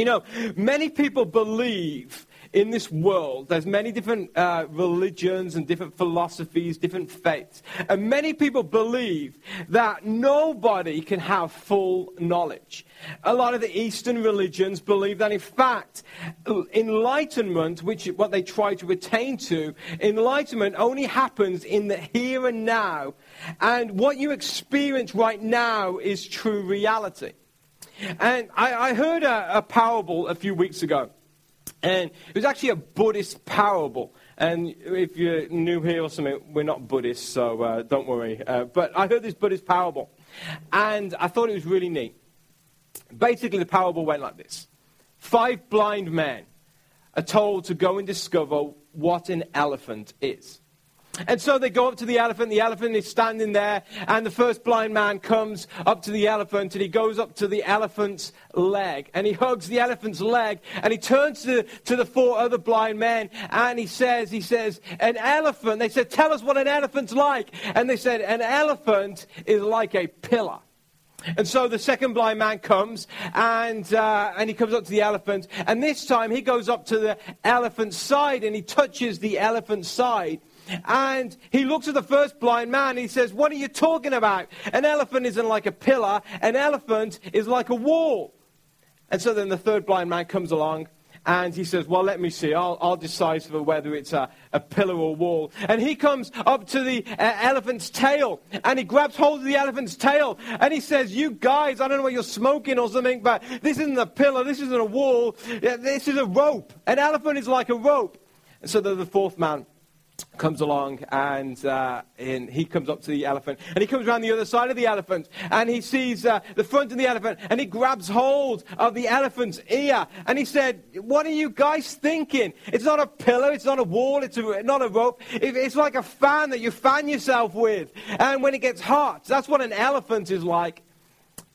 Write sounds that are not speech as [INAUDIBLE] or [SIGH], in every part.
You know, many people believe in this world, there's many different uh, religions and different philosophies, different faiths. And many people believe that nobody can have full knowledge. A lot of the Eastern religions believe that, in fact, enlightenment, which is what they try to attain to, enlightenment only happens in the here and now. And what you experience right now is true reality. And I, I heard a, a parable a few weeks ago. And it was actually a Buddhist parable. And if you're new here or something, we're not Buddhists, so uh, don't worry. Uh, but I heard this Buddhist parable, and I thought it was really neat. Basically, the parable went like this Five blind men are told to go and discover what an elephant is. And so they go up to the elephant. The elephant is standing there, and the first blind man comes up to the elephant, and he goes up to the elephant's leg, and he hugs the elephant's leg, and he turns to, to the four other blind men, and he says, he says, an elephant. They said, tell us what an elephant's like, and they said, an elephant is like a pillar. And so the second blind man comes and, uh, and he comes up to the elephant. And this time he goes up to the elephant's side and he touches the elephant's side. And he looks at the first blind man he says, What are you talking about? An elephant isn't like a pillar, an elephant is like a wall. And so then the third blind man comes along and he says, Well, let me see. I'll, I'll decide for whether it's a, a pillar or wall. And he comes up to the uh, elephant's tail and he grabs hold of the elephant's tail and he says, You guys, I don't know what you're smoking or something, but this isn't a pillar, this isn't a wall, this is a rope. An elephant is like a rope. And so then the fourth man comes along and, uh, and, he comes up to the elephant and he comes around the other side of the elephant and he sees uh, the front of the elephant and he grabs hold of the elephant's ear and he said what are you guys thinking? It's not a pillow it's not a wall it's a, not a rope. It's like a fan that you fan yourself with. And when it gets hot that's what an elephant is like.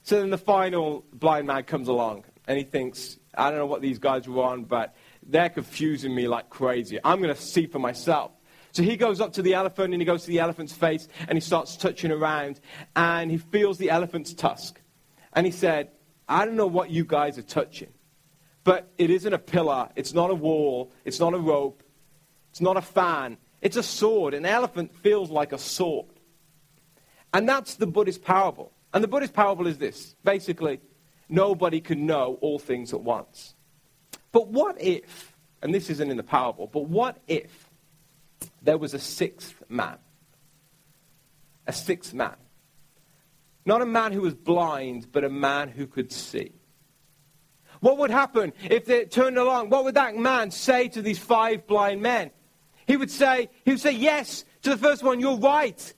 So then the final blind man comes along and he thinks i don't know what these guys were on but they're confusing me like crazy. I'm going to see for myself so he goes up to the elephant and he goes to the elephant's face and he starts touching around and he feels the elephant's tusk. And he said, I don't know what you guys are touching, but it isn't a pillar, it's not a wall, it's not a rope, it's not a fan, it's a sword. An elephant feels like a sword. And that's the Buddhist parable. And the Buddhist parable is this basically, nobody can know all things at once. But what if, and this isn't in the parable, but what if there was a sixth man. A sixth man. Not a man who was blind, but a man who could see. What would happen if they turned along? What would that man say to these five blind men? He would say, he would say, yes, to the first one, you're right.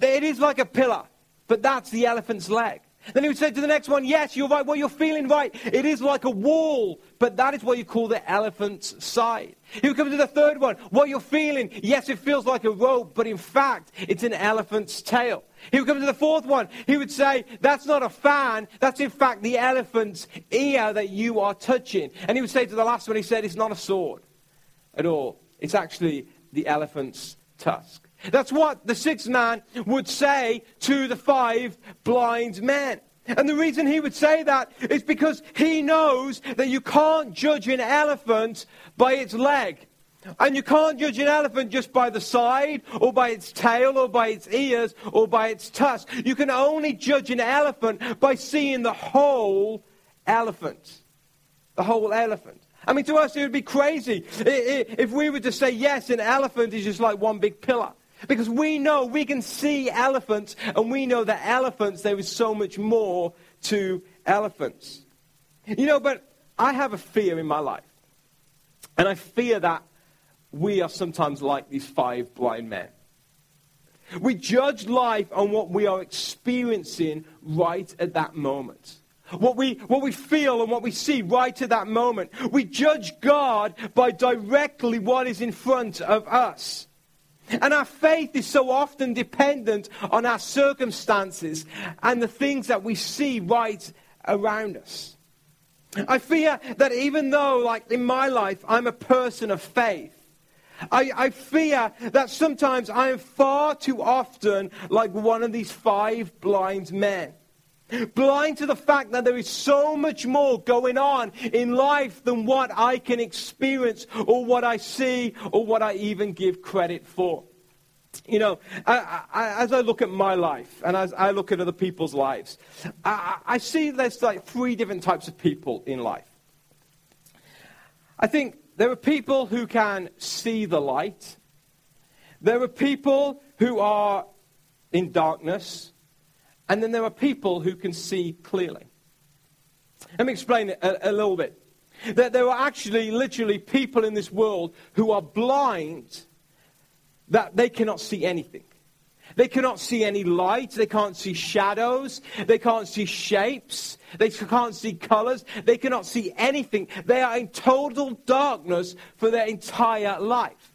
It is like a pillar, but that's the elephant's leg. Then he would say to the next one, Yes, you're right. What you're feeling right. It is like a wall, but that is what you call the elephant's side. He would come to the third one. What you're feeling, yes, it feels like a rope, but in fact, it's an elephant's tail. He would come to the fourth one. He would say, That's not a fan. That's in fact the elephant's ear that you are touching. And he would say to the last one, He said, It's not a sword at all. It's actually the elephant's tusk. That's what the sixth man would say to the five blind men. And the reason he would say that is because he knows that you can't judge an elephant by its leg. And you can't judge an elephant just by the side, or by its tail, or by its ears, or by its tusk. You can only judge an elephant by seeing the whole elephant. The whole elephant. I mean, to us, it would be crazy if we were to say, yes, an elephant is just like one big pillar. Because we know, we can see elephants, and we know that elephants, there is so much more to elephants. You know, but I have a fear in my life. And I fear that we are sometimes like these five blind men. We judge life on what we are experiencing right at that moment. What we, what we feel and what we see right at that moment. We judge God by directly what is in front of us. And our faith is so often dependent on our circumstances and the things that we see right around us. I fear that even though, like in my life, I'm a person of faith, I, I, fear that sometimes I am far too often like one of these five blind men. Blind to the fact that there is so much more going on in life than what I can experience or what I see or what I even give credit for. You know, I, I, as I look at my life and as I look at other people's lives, I, I see there's like three different types of people in life. I think there are people who can see the light. There are people who are in darkness. And then there are people who can see clearly. Let me explain it a, a little bit. That there are actually, literally, people in this world who are blind that they cannot see anything. They cannot see any light. They can't see shadows. They can't see shapes. They can't see colors. They cannot see anything. They are in total darkness for their entire life.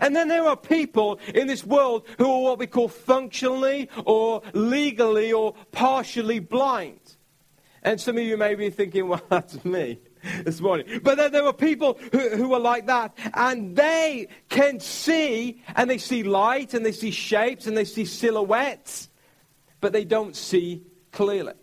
And then there are people in this world who are what we call functionally or legally or partially blind. And some of you may be thinking, [LAUGHS] well, that's me this morning. But then there are people who, who are like that, and they can see, and they see light, and they see shapes, and they see silhouettes, but they don't see clearly.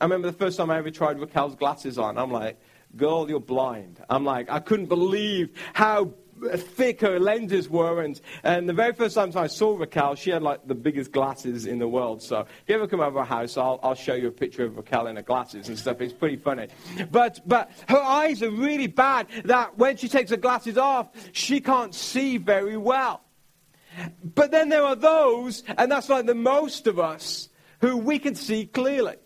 I remember the first time I ever tried Raquel's glasses on. I'm like, girl, you're blind. I'm like, I couldn't believe how thick her lenses were. And, and the very first time I saw Raquel, she had like the biggest glasses in the world. So if you ever come over our house, I'll, I'll show you a picture of Raquel in her glasses and stuff. It's pretty funny. But, but her eyes are really bad that when she takes her glasses off, she can't see very well. But then there are those, and that's like the most of us, who we can see clearly.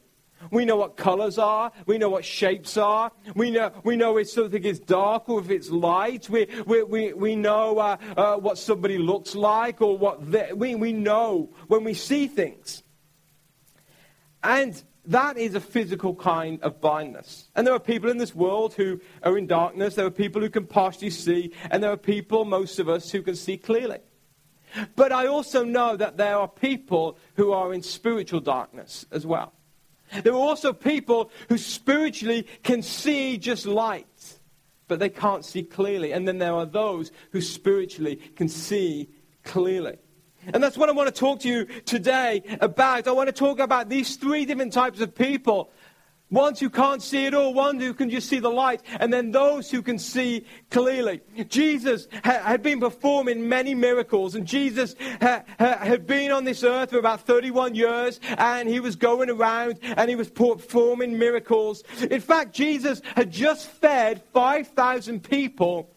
We know what colors are. We know what shapes are. We know, we know if something is dark or if it's light. We, we, we, we know uh, uh, what somebody looks like or what they, we, we know when we see things. And that is a physical kind of blindness. And there are people in this world who are in darkness. There are people who can partially see. And there are people, most of us, who can see clearly. But I also know that there are people who are in spiritual darkness as well. There are also people who spiritually can see just light, but they can't see clearly. And then there are those who spiritually can see clearly. And that's what I want to talk to you today about. I want to talk about these three different types of people Ones who can't see it all, one who can just see the light, and then those who can see clearly. Jesus ha- had been performing many miracles, and Jesus ha- ha- had been on this earth for about 31 years, and he was going around and he was performing miracles. In fact, Jesus had just fed 5,000 people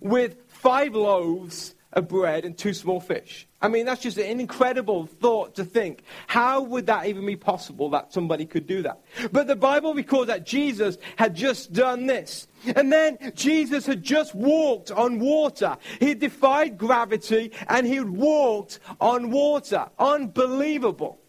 with five loaves of bread and two small fish. I mean, that's just an incredible thought to think. How would that even be possible that somebody could do that? But the Bible records that Jesus had just done this. And then Jesus had just walked on water. He defied gravity and he walked on water. Unbelievable.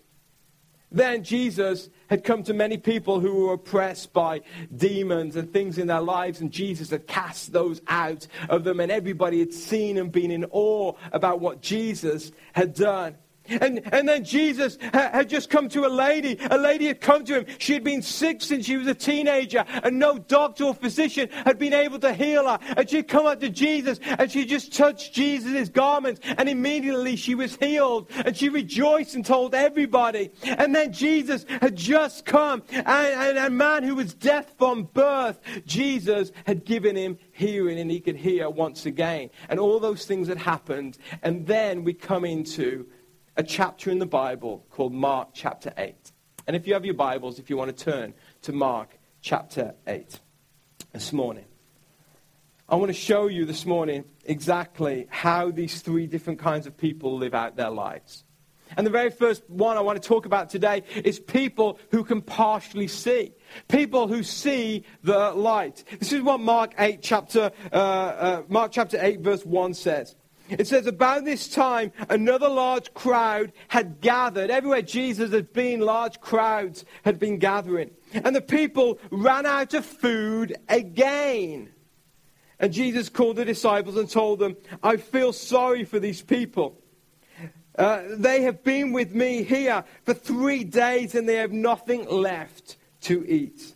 Then Jesus had come to many people who were oppressed by demons and things in their lives, and Jesus had cast those out of them, and everybody had seen and been in awe about what Jesus had done. And, and then Jesus ha- had just come to a lady. A lady had come to him. She had been sick since she was a teenager, and no doctor or physician had been able to heal her. And she'd come up to Jesus, and she just touched Jesus' garments, and immediately she was healed. And she rejoiced and told everybody. And then Jesus had just come, and, and a man who was deaf from birth, Jesus had given him hearing, and he could hear once again. And all those things had happened. And then we come into a chapter in the Bible called Mark chapter 8. And if you have your Bibles, if you want to turn to Mark chapter 8 this morning, I want to show you this morning exactly how these three different kinds of people live out their lives. And the very first one I want to talk about today is people who can partially see. People who see the light. This is what Mark 8 chapter, uh, uh, Mark chapter 8 verse 1 says. It says, about this time, another large crowd had gathered. Everywhere Jesus had been, large crowds had been gathering. And the people ran out of food again. And Jesus called the disciples and told them, I feel sorry for these people. Uh, they have been with me here for three days and they have nothing left to eat.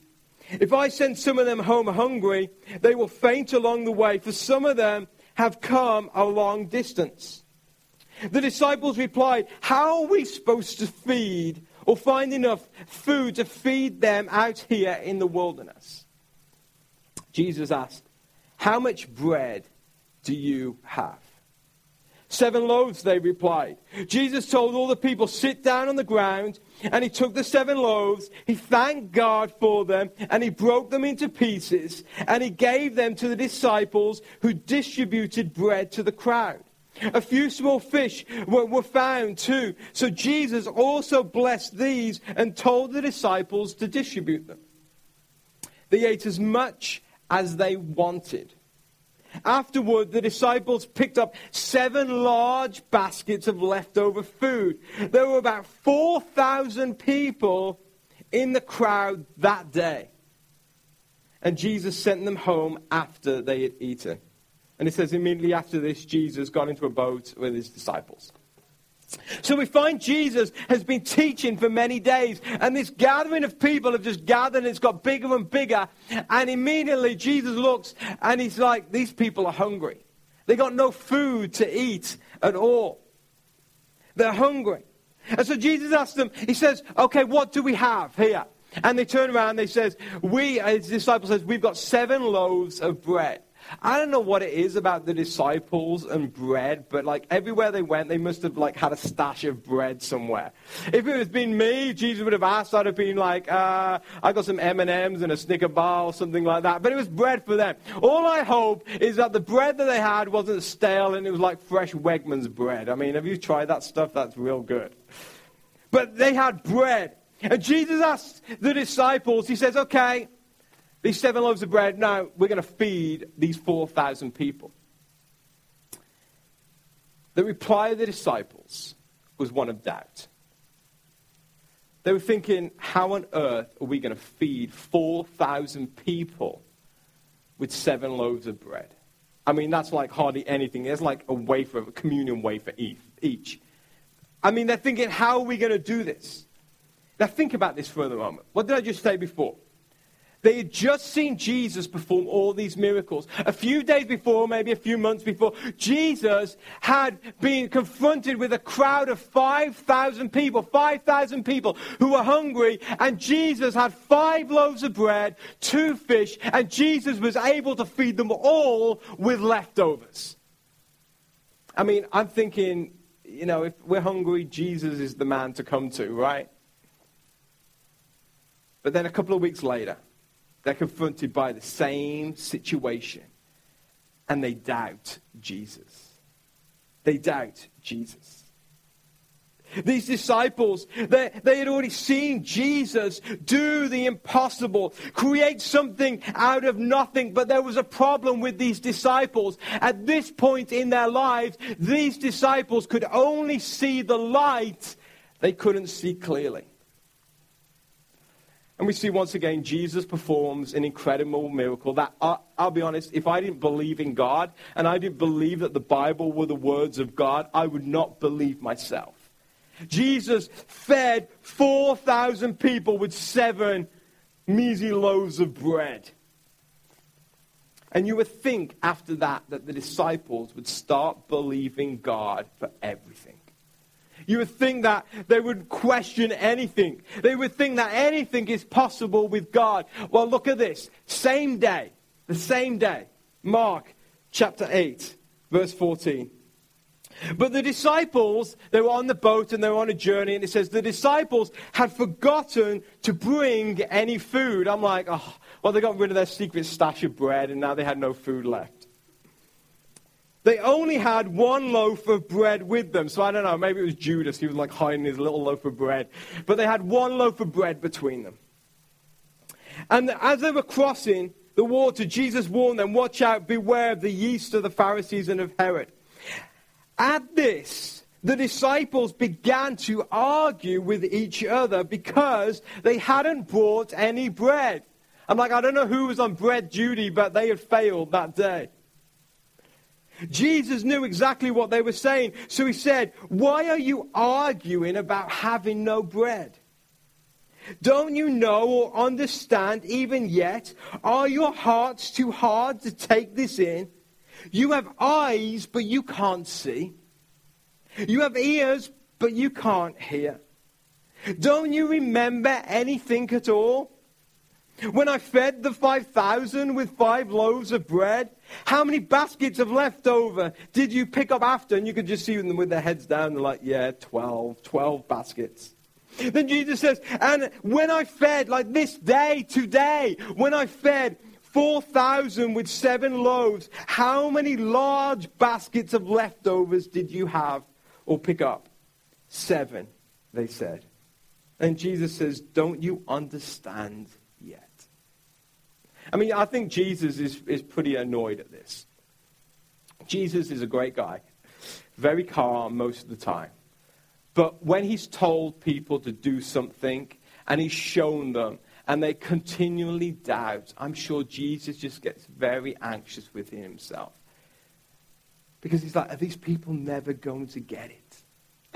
If I send some of them home hungry, they will faint along the way, for some of them have come a long distance. The disciples replied, How are we supposed to feed or find enough food to feed them out here in the wilderness. Jesus asked, How much bread do you have? Seven loaves, they replied. Jesus told all the people, Sit down on the ground. And he took the seven loaves, he thanked God for them, and he broke them into pieces, and he gave them to the disciples who distributed bread to the crowd. A few small fish were, were, found too. So Jesus also blessed these and told the disciples to distribute them. They ate as much as they wanted. Afterward, the disciples picked up seven large baskets of leftover food. There were about 4,000 people in the crowd that day. And Jesus sent them home after they had eaten. And it says immediately after this, Jesus got into a boat with his disciples. So we find Jesus has been teaching for many days, and this gathering of people have just gathered, and it's got bigger and bigger. And immediately Jesus looks and he's like, These people are hungry. They got no food to eat at all. They're hungry. And so Jesus asks them, He says, Okay, what do we have here? And they turn around, and they says, We, his disciple says, We've got seven loaves of bread. I don't know what it is about the disciples and bread, but like everywhere they went, they must have like had a stash of bread somewhere. If it had been me, Jesus would have asked. I'd have been like, uh, I got some M and M's and a Snicker bar or something like that. But it was bread for them. All I hope is that the bread that they had wasn't stale and it was like fresh Wegmans bread. I mean, have you tried that stuff? That's real good. But they had bread. And Jesus asked the disciples, he says, okay, these seven loaves of bread, now we're going to feed these 4,000 people. The reply of the disciples was one of doubt. They were thinking, how on earth are we going to feed 4,000 people with seven loaves of bread? I mean, that's like hardly anything. There's like a wafer, a communion wafer each. I mean, they're thinking, how are we going to do this? Now, think about this for a moment. What did I just say before? They had just seen Jesus perform all these miracles. A few days before, maybe a few months before, Jesus had been confronted with a crowd of 5,000 people, 5,000 people who were hungry, and Jesus had five loaves of bread, two fish, and Jesus was able to feed them all with leftovers. I mean, I'm thinking, you know, if we're hungry, Jesus is the man to come to, right? But then a couple of weeks later, they're confronted by the same situation and they doubt Jesus. They doubt Jesus. These disciples, they, they had already seen Jesus do the impossible, create something out of nothing, but there was a problem with these disciples. At this point in their lives, these disciples could only see the light, they couldn't see clearly. And we see once again Jesus performs an incredible miracle that, uh, I'll be honest, if I didn't believe in God and I didn't believe that the Bible were the words of God, I would not believe myself. Jesus fed 4,000 people with seven measly loaves of bread. And you would think after that that the disciples would start believing God for everything. You would think that they would question anything. They would think that anything is possible with God. Well, look at this. Same day, the same day, Mark chapter 8, verse 14. But the disciples, they were on the boat and they were on a journey, and it says the disciples had forgotten to bring any food. I'm like, oh, well, they got rid of their secret stash of bread, and now they had no food left. They only had one loaf of bread with them. So I don't know, maybe it was Judas. He was like hiding his little loaf of bread. But they had one loaf of bread between them. And as they were crossing the water, Jesus warned them, Watch out, beware of the yeast of the Pharisees and of Herod. At this, the disciples began to argue with each other because they hadn't brought any bread. I'm like, I don't know who was on bread duty, but they had failed that day. Jesus knew exactly what they were saying. So he said, Why are you arguing about having no bread? Don't you know or understand even yet? Are your hearts too hard to take this in? You have eyes, but you can't see. You have ears, but you can't hear. Don't you remember anything at all? When I fed the 5,000 with five loaves of bread, how many baskets of leftover did you pick up after? And you could just see them with their heads down. They're like, yeah, 12, 12 baskets. Then Jesus says, and when I fed, like this day, today, when I fed 4,000 with seven loaves, how many large baskets of leftovers did you have or pick up? Seven, they said. And Jesus says, Don't you understand? I mean, I think Jesus is, is pretty annoyed at this. Jesus is a great guy, very calm most of the time. But when he's told people to do something and he's shown them and they continually doubt, I'm sure Jesus just gets very anxious within himself. Because he's like, are these people never going to get it?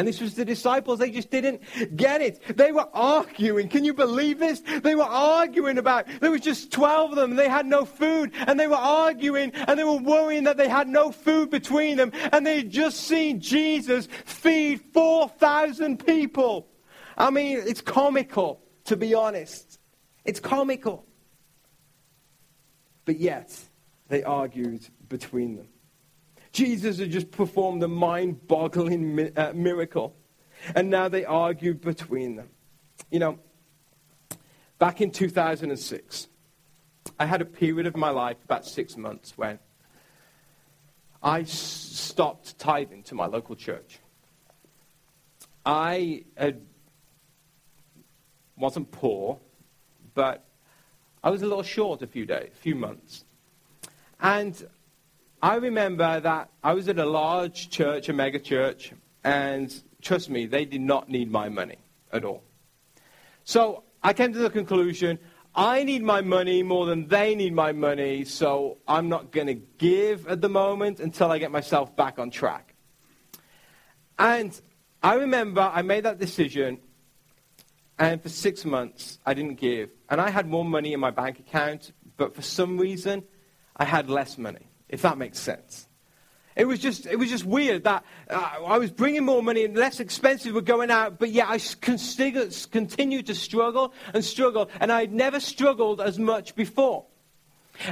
And this was the disciples. They just didn't get it. They were arguing. Can you believe this? They were arguing about, there was just 12 of them they had no food. And they were arguing and they were worrying that they had no food between them. And they had just seen Jesus feed 4,000 people. I mean, it's comical, to be honest. It's comical. But yet, they argued between them. Jesus had just performed a mind boggling uh, miracle. And now they argue between them. You know, back in 2006, I had a period of my life, about six months, when I stopped tithing to my local church. I had, wasn't poor, but I was a little short a few days, a few months. And I remember that I was at a large church, a mega church, and trust me, they did not need my money at all. So I came to the conclusion I need my money more than they need my money, so I'm not going to give at the moment until I get myself back on track. And I remember I made that decision, and for six months I didn't give. And I had more money in my bank account, but for some reason I had less money if that makes sense. It was just, it was just weird that uh, I was bringing more money and less expenses were going out, but yet I continued to struggle and struggle, and I had never struggled as much before.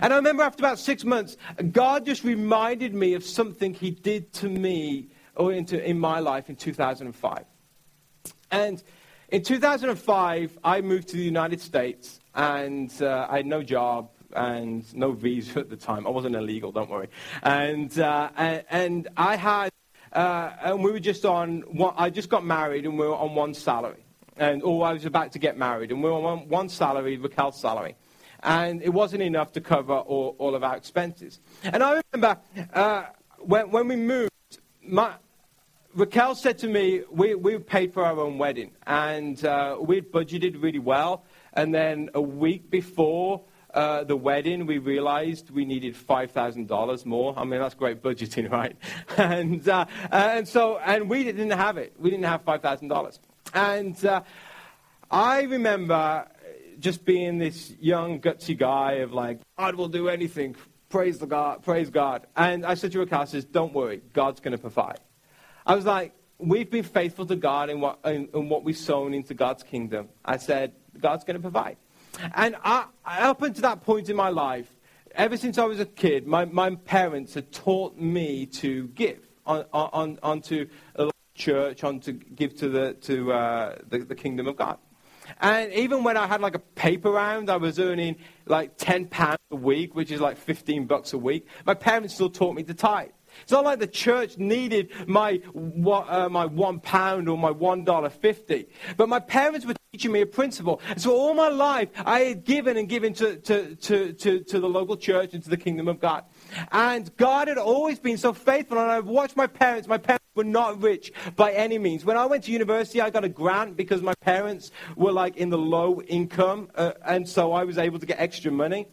And I remember after about six months, God just reminded me of something He did to me or into, in my life in 2005. And in 2005, I moved to the United States, and uh, I had no job and no visa at the time. I wasn't illegal, don't worry. And, uh, and, I had, uh, and we were just on, one, I just got married and we were on one salary. And, or I was about to get married and we were on one salary, Raquel's salary. And it wasn't enough to cover all, all of our expenses. And I remember uh, when, when we moved, my, Raquel said to me, we, we paid for our own wedding, and uh, we'd budgeted really well. And then a week before uh, the wedding, we realized we needed $5,000 more. I mean, that's great budgeting, [LAUGHS] right? and, uh, and so, and we didn't have it. We didn't have $5,000. And uh, I remember just being this young, gutsy guy of like, God will do anything. Praise the God, praise God. And I said to says, don't worry, God's going to provide. I was like, we've been faithful to God in what, in, in what we've sown into God's kingdom. I said, God's going to provide. And I, up until that point in my life, ever since I was a kid, my, my parents had taught me to give on, on, onto a church, on to give to, the, to uh, the, the kingdom of God. And even when I had like a paper round, I was earning like 10 pounds a week, which is like 15 bucks a week. My parents still taught me to tithe. It's not like the church needed my, uh, my one pound or my one dollar fifty. But my parents were teaching me a principle. And so all my life, I had given and given to, to, to, to, to the local church and to the kingdom of God. And God had always been so faithful. And I've watched my parents. My parents were not rich by any means. When I went to university, I got a grant because my parents were like in the low income. Uh, and so I was able to get extra money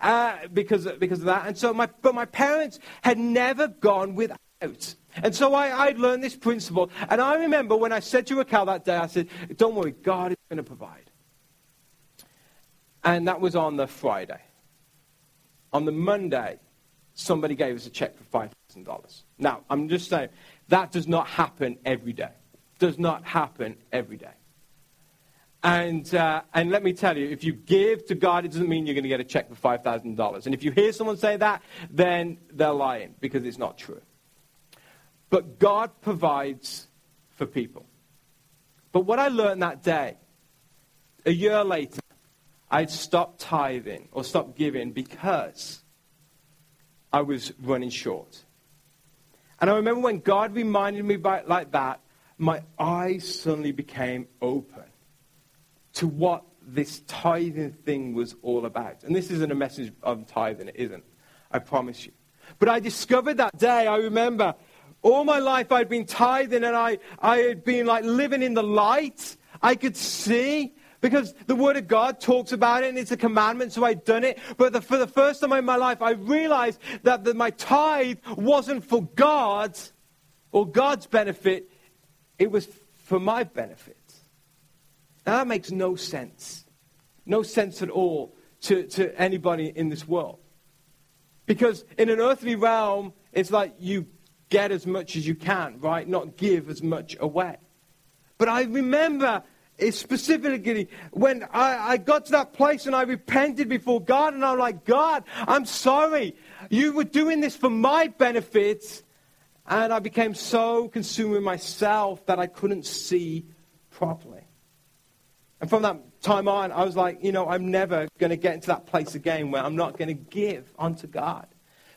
uh, because, because of that. And so my, but my parents had never gone without. And so I, I'd learned this principle. And I remember when I said to Raquel that day, I said, Don't worry, God is going to provide. And that was on the Friday. On the Monday, somebody gave us a check for $5,000. Now, I'm just saying, that does not happen every day. Does not happen every day. And, uh, and let me tell you, if you give to God, it doesn't mean you're going to get a check for $5,000. And if you hear someone say that, then they're lying because it's not true. But God provides for people. But what I learned that day, a year later, I'd stopped tithing or stopped giving because I was running short. And I remember when God reminded me about like that, my eyes suddenly became open to what this tithing thing was all about. And this isn't a message of tithing, it isn't. I promise you. But I discovered that day, I remember all my life I'd been tithing and I, I had been like living in the light. I could see because the Word of God talks about it and it's a commandment, so I'd done it. But the, for the first time in my life, I realized that the, my tithe wasn't for God or God's benefit, it was for my benefit. That makes no sense. No sense at all to, to anybody in this world. Because in an earthly realm, it's like you get as much as you can, right? Not give as much away. But I remember eh, specifically when I, I, got to that place and I repented before God and I'm like, God, I'm sorry. You were doing this for my benefit. And I became so consumed with myself that I couldn't see properly. And from that time on, I was like, you know, I'm never going to get into that place again where I'm not going to give unto God.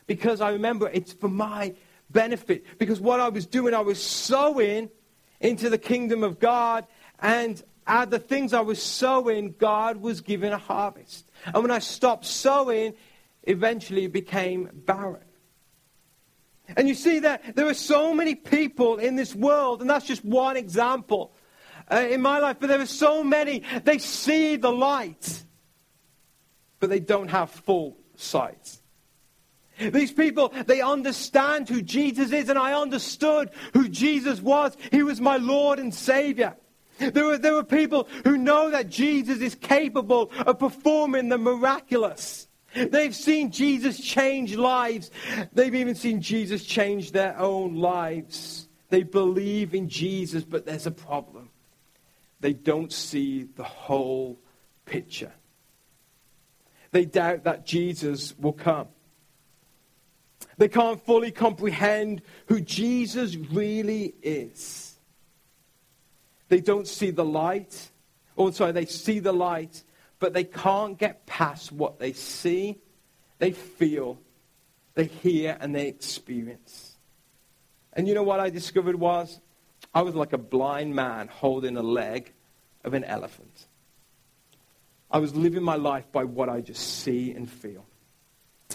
Because I remember it's for my benefit. Because what I was doing, I was sowing into the kingdom of God. And out of the things I was sowing, God was giving a harvest. And when I stopped sowing, eventually it became barren. And you see that there are so many people in this world, and that's just one example uh, in my life, but there are so many, they see the light, but they don't have full sight. These people, they understand who Jesus is, and I understood who Jesus was. He was my Lord and Savior. There were, there are people who know that Jesus is capable of performing the miraculous. They've seen Jesus change lives. They've even seen Jesus change their own lives. They believe in Jesus, but there's a problem. They don't see the whole picture. They doubt that Jesus will come. They can't fully comprehend who Jesus really is. They don't see the light. Oh, or, sorry, they see the light, but they can't get past what they see, they feel, they hear, and they experience. And you know what I discovered was? I was like a blind man holding a leg of an elephant. I was living my life by what I just see and feel.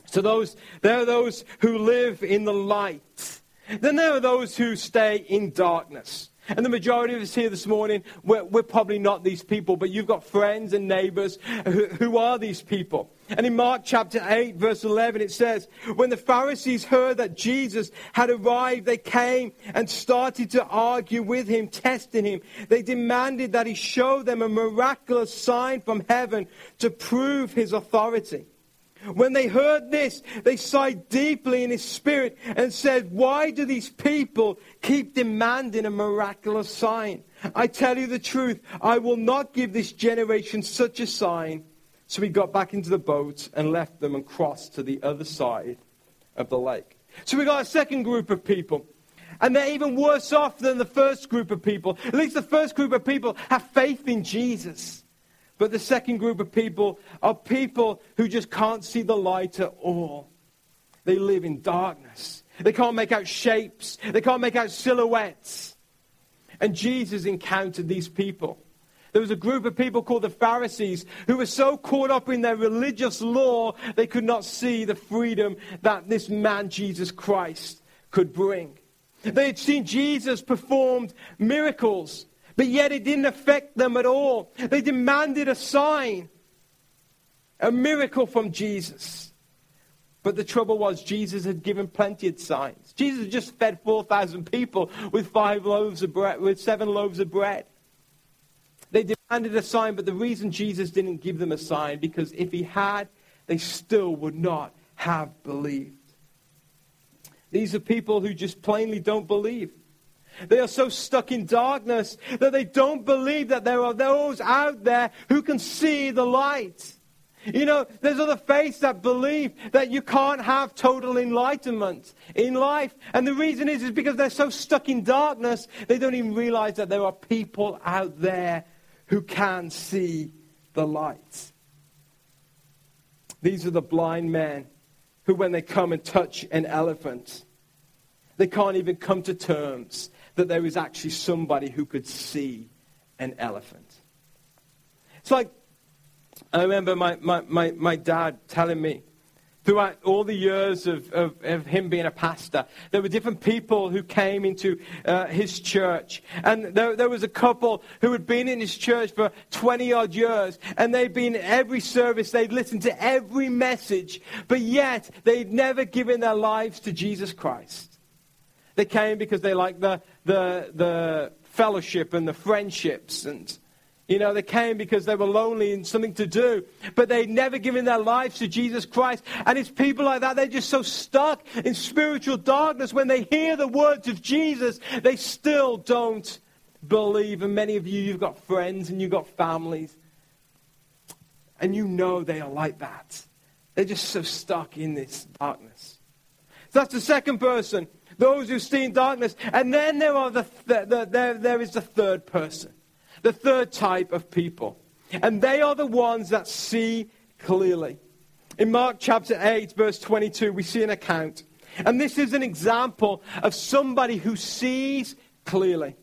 So those, there are those who live in the light. Then there are those who stay in darkness. And the majority of us here this morning, we're, we're probably not these people, but you've got friends and neighbors who, who are these people. And in Mark chapter 8, verse 11, it says, When the Pharisees heard that Jesus had arrived, they came and started to argue with him, testing him. They demanded that he show them a miraculous sign from heaven to prove his authority. When they heard this, they sighed deeply in his spirit and said, Why do these people keep demanding a miraculous sign? I tell you the truth, I will not give this generation such a sign. So he got back into the boat and left them and crossed to the other side of the lake. So we got a second group of people. And they're even worse off than the first group of people. At least the first group of people have faith in Jesus. But the second group of people are people who just can't see the light at all. They live in darkness. They can't make out shapes. They can't make out silhouettes. And Jesus encountered these people. There was a group of people called the Pharisees who were so caught up in their religious law they could not see the freedom that this man, Jesus Christ, could bring. They had seen Jesus performed miracles but yet it didn't affect them at all. They demanded a sign, a miracle from Jesus. But the trouble was, Jesus had given plenty of signs. Jesus just fed 4,000 people with five loaves of bread, with seven loaves of bread. They demanded a sign, but the reason Jesus didn't give them a sign, because if he had, they still would not have believed. These are people who just plainly don't believe. They are so stuck in darkness that they don't believe that there are those out there who can see the light. You know, there's other faiths that believe that you can't have total enlightenment in life. And the reason is, is because they're so stuck in darkness, they don't even realize that there are people out there who can see the light. These are the blind men who, when they come and touch an elephant, they can't even come to terms that there is actually somebody who could see an elephant. It's like I remember my, my, my, my dad telling me throughout all the years of, of, of, him being a pastor, there were different people who came into uh, his church. And there, there, was a couple who had been in his church for 20 odd years, and they'd been every service, they'd listened to every message, but yet they'd never given their lives to Jesus Christ. They came because they liked the, the, the fellowship and the friendships and you know, they came because they were lonely and something to do, but they'd never given their lives to Jesus Christ. And it's people like that, they're just so stuck in spiritual darkness. When they hear the words of Jesus, they still don't believe. And many of you, you've got friends and you've got families, and you know they are like that. They're just so stuck in this darkness. So that's the second person, those who see in darkness. And then there, are the, the, the there, there is the third person the third type of people. And they are the ones that see clearly. In Mark chapter 8, verse 22, we see an account. And this is an example of somebody who sees clearly.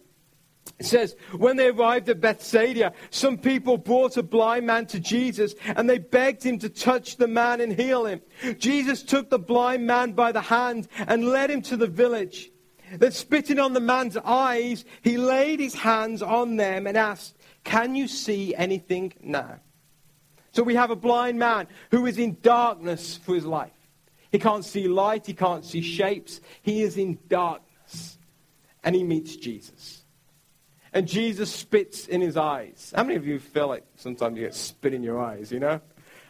It says, when they arrived at Bethsaida, some people brought a blind man to Jesus and they begged him to touch the man and heal him. Jesus took the blind man by the hand and led him to the village. Then, spitting on the man's eyes, he laid his hands on them and asked, Can you see anything now? So we have a blind man who is in darkness for his life. He can't see light, he can't see shapes, he is in darkness. And he meets Jesus. And Jesus spits in his eyes. How many of you feel like sometimes you get spit in your eyes, you know?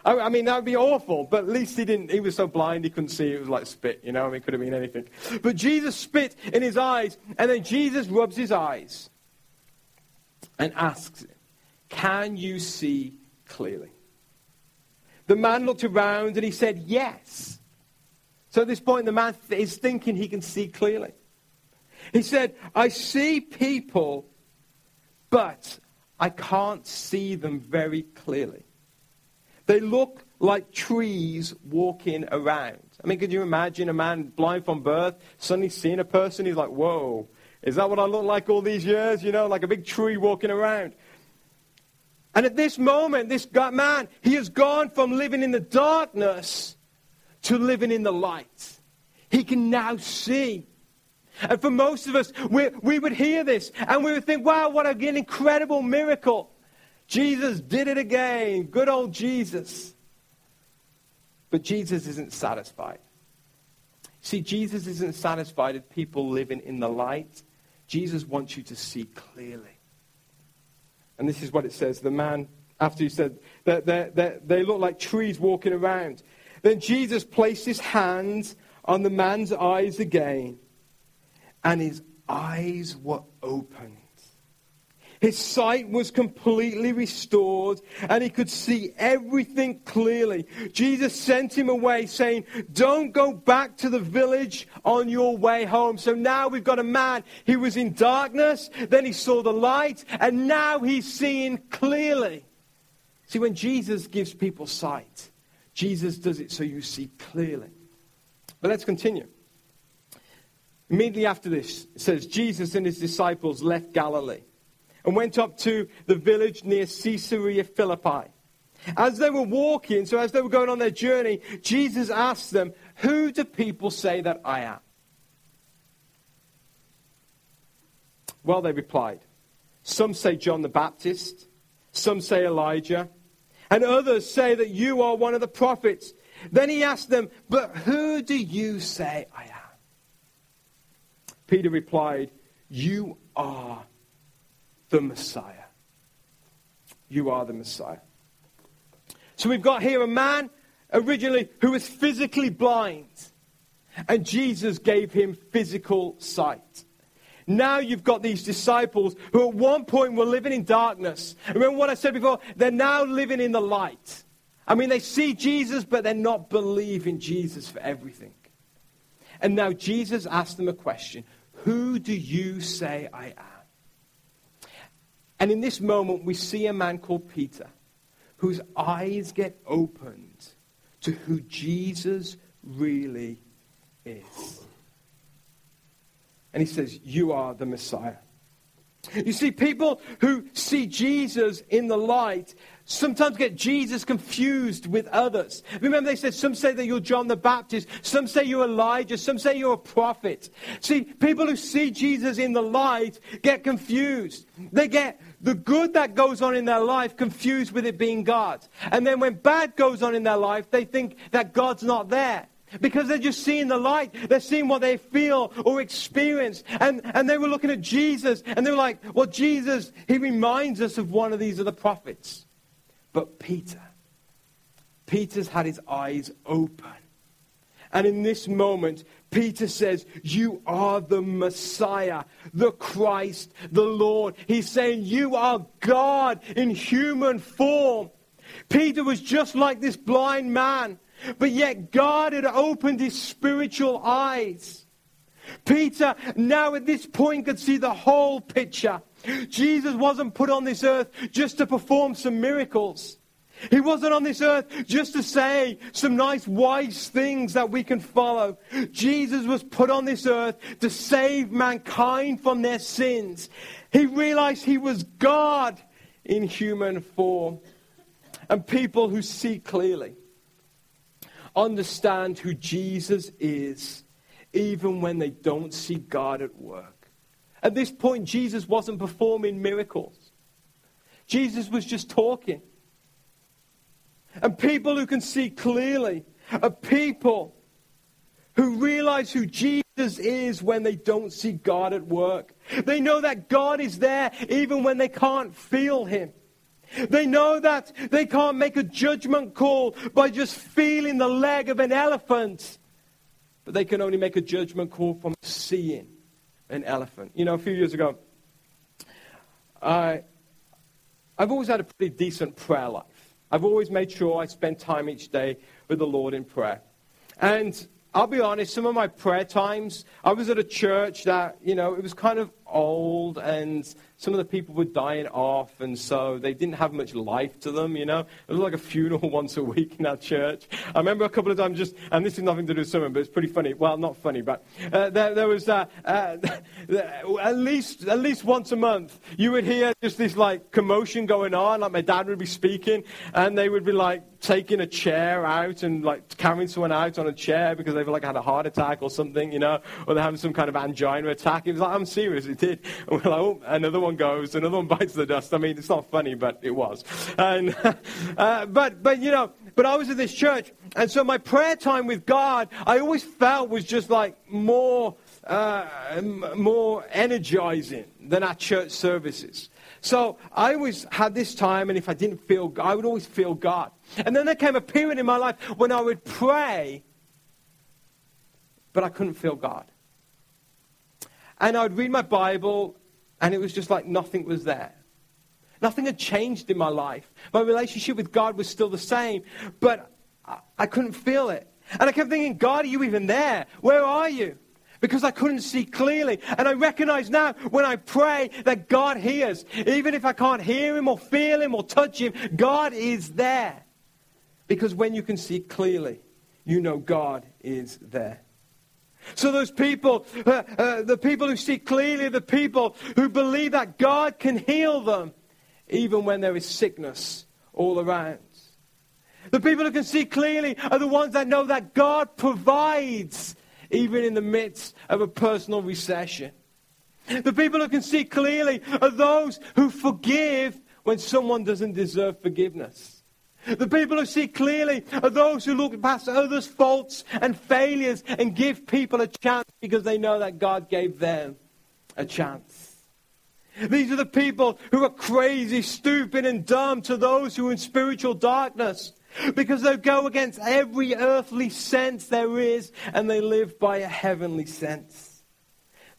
I, I mean, that would be awful, but at least he didn't. He was so blind he couldn't see. It was like spit, you know? I mean, it could have been anything. But Jesus spit in his eyes, and then Jesus rubs his eyes and asks him, Can you see clearly? The man looked around and he said, Yes. So at this point, the man is thinking he can see clearly. He said, I see people, but I can't see them very clearly. They look like trees walking around. I mean, could you imagine a man blind from birth suddenly seeing a person? He's like, whoa, is that what I look like all these years? You know, like a big tree walking around. And at this moment, this man, he has gone from living in the darkness to living in the light. He can now see. And for most of us, we, we would hear this and we would think, wow, what an incredible miracle. Jesus did it again. Good old Jesus. But Jesus isn't satisfied. See, Jesus isn't satisfied with people living in the light. Jesus wants you to see clearly. And this is what it says. The man, after he said that they look like trees walking around. Then Jesus placed his hands on the man's eyes again, and his eyes were opened. His sight was completely restored and he could see everything clearly. Jesus sent him away saying, Don't go back to the village on your way home. So now we've got a man. He was in darkness, then he saw the light, and now he's seeing clearly. See, when Jesus gives people sight, Jesus does it so you see clearly. But let's continue. Immediately after this, it says, Jesus and his disciples left Galilee and went up to the village near Caesarea Philippi. As they were walking, so as they were going on their journey, Jesus asked them, Who do people say that I am? Well, they replied, Some say John the Baptist, some say Elijah, and others say that you are one of the prophets. Then he asked them, But who do you say I am? Peter replied, You are the Messiah. You are the Messiah. So we've got here a man originally who was physically blind, and Jesus gave him physical sight. now you've got these disciples who at one point were living in darkness. Remember what I said before? They're now living in the light. I mean, they see Jesus, but they're not believing Jesus for everything. And now Jesus asks them a question Who do you say I am? And in this moment, we see a man called Peter whose eyes get opened to who Jesus really is. And he says, You are the Messiah. You see, people who see Jesus in the light sometimes get Jesus confused with others. Remember, they said some say that you're John the Baptist, some say you're Elijah, some say you're a prophet. See, people who see Jesus in the light get confused. They get the good that goes on in their life confused with it being God. And then when bad goes on in their life, they think that God's not there. Because they're just seeing the light. They're seeing what they feel or experience. And, and they were looking at Jesus and they were like, well, Jesus, he reminds us of one of these other prophets. But Peter, Peter's had his eyes open. And in this moment, Peter says, You are the Messiah, the Christ, the Lord. He's saying, You are God in human form. Peter was just like this blind man. But yet God had opened his spiritual eyes. Peter now at this point could see the whole picture. Jesus wasn't put on this earth just to perform some miracles. He wasn't on this earth just to say some nice, wise things that we can follow. Jesus was put on this earth to save mankind from their sins. He realized he was God in human form. And people who see clearly understand who Jesus is, even when they don't see God at work. At this point, Jesus wasn't performing miracles, Jesus was just talking. And people who can see clearly are people who realize who Jesus is when they don't see God at work. They know that God is there even when they can't feel Him. They know that they can't make a judgment call by just feeling the leg of an elephant, but they can only make a judgment call from seeing an elephant. You know, a few years ago, I, I've always had a pretty decent prayer life. I've always made sure I spend time each day with the Lord in prayer. And I'll be honest, some of my prayer times, I was at a church that, you know, it was kind of old and some of the people were dying off and so they didn't have much life to them, you know. It was like a funeral [LAUGHS] once a week in our church. I remember a couple of times just, and this is nothing to do with sermon, but it's pretty funny. Well, not funny, but uh, there, there, was uh, uh, [LAUGHS] at least at least once a month you would hear just this like commotion going on, like my dad would be speaking and they would be like taking a chair out and like carrying someone out on a chair because they've like had a heart attack or something, you know, or they're having some kind of angina attack. It was like, I'm serious, it did. [LAUGHS] Oh, another one goes, another one bites the dust. I mean, it's not funny, but it was. And, [LAUGHS] uh, but, but, you know, but I was at this church, and so my prayer time with God, I always felt was just like more, uh, more energizing than our church services. So I always had this time, and if I didn't feel, I would always feel God. And then there came a period in my life when I would pray, but I couldn't feel God. And I would read my Bible, and it was just like nothing was there. Nothing had changed in my life. My relationship with God was still the same, but I, I couldn't feel it. And I kept thinking, God, are you even there? Where are you? because I couldn't see clearly. And I recognize now when I pray that God hears. Even if I can't hear Him or feel Him or touch Him, God is there. Because when you can see clearly, you know God is there. So those people, uh, uh, the people who see clearly, the people who believe that God can heal them, even when there is sickness all around. The people who can see clearly are the ones that know that God provides even in the midst of a personal recession. The people who can see clearly are those who forgive when someone doesn't deserve forgiveness. The people who see clearly are those who look past others' faults and failures and give people a chance because they know that God gave them a chance. These are the people who are crazy, stupid, and dumb to those who are in spiritual darkness because they go against every earthly sense there is and they live by a heavenly sense.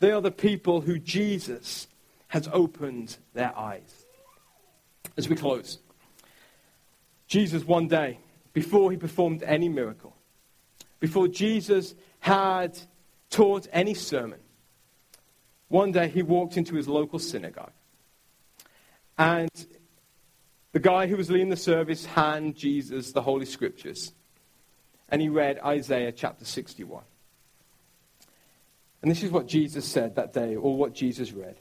They are the people who Jesus has opened their eyes. As we close, Jesus one day, before he performed any miracle, before Jesus had taught any sermon, one day he walked into his local synagogue. And the guy who was leading the service handed Jesus the Holy Scriptures. And he read Isaiah chapter 61. And this is what Jesus said that day, or what Jesus read.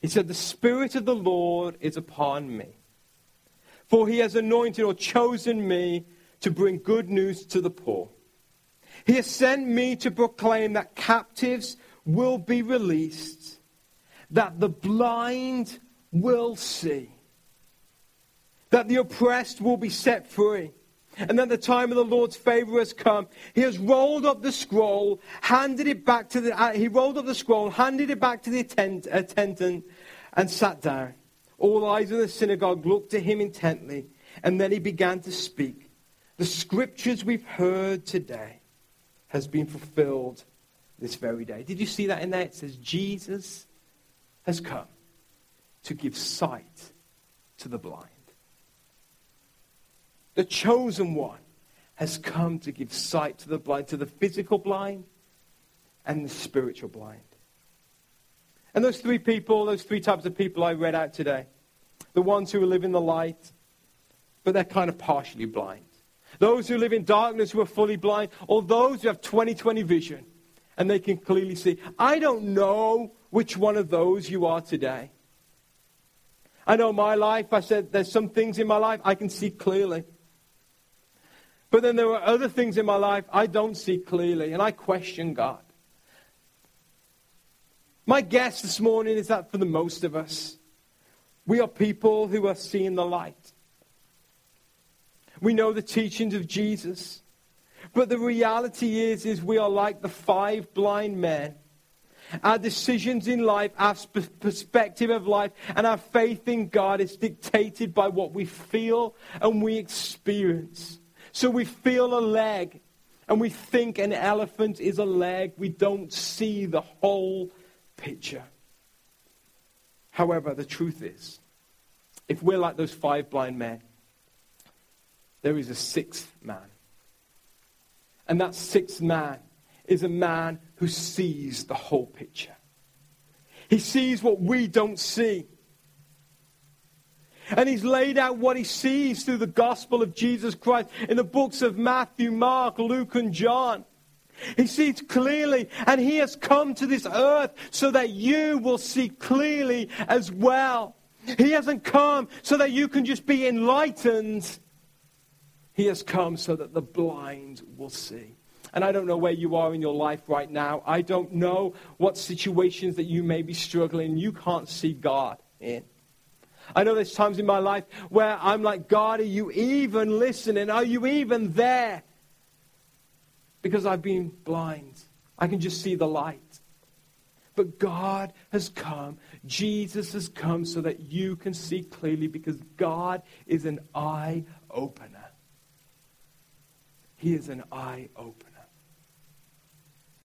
He said, The Spirit of the Lord is upon me, for he has anointed or chosen me to bring good news to the poor. He has sent me to proclaim that captives will be released, that the blind will see, that the oppressed will be set free, and that the time of the Lord's favor has come. He has rolled up the scroll, handed it back to the, uh, he rolled up the scroll, handed it back to the attend, attendant, and sat down. All eyes in the synagogue looked to him intently, and then he began to speak. The scriptures we've heard today has been fulfilled this very day. Did you see that in there? It says, Jesus has come to give sight to the blind. The chosen one has come to give sight to the blind, to the physical blind and the spiritual blind. And those three people, those three types of people I read out today, the ones who live in the light, but they're kind of partially blind. Those who live in darkness who are fully blind, or those who have 20/20 vision and they can clearly see. I don't know which one of those you are today. I know my life, I said there's some things in my life I can see clearly. But then there are other things in my life I don't see clearly, and I question God. My guess this morning is that for the most of us, we are people who are seeing the light. We know the teachings of Jesus. But the reality is, is we are like the five blind men. Our decisions in life, our perspective of life, and our faith in God is dictated by what we feel and we experience. So we feel a leg and we think an elephant is a leg. We don't see the whole picture. However, the truth is, if we're like those five blind men, there is a sixth man. And that sixth man is a man who sees the whole picture. He sees what we don't see. And he's laid out what he sees through the gospel of Jesus Christ in the books of Matthew, Mark, Luke, and John. He sees clearly, and he has come to this earth so that you will see clearly as well. He hasn't come so that you can just be enlightened. He has come so that the blind will see. And I don't know where you are in your life right now. I don't know what situations that you may be struggling. You can't see God in. I know there's times in my life where I'm like, God, are you even listening? Are you even there? Because I've been blind. I can just see the light. But God has come. Jesus has come so that you can see clearly because God is an eye opener. He is an eye opener.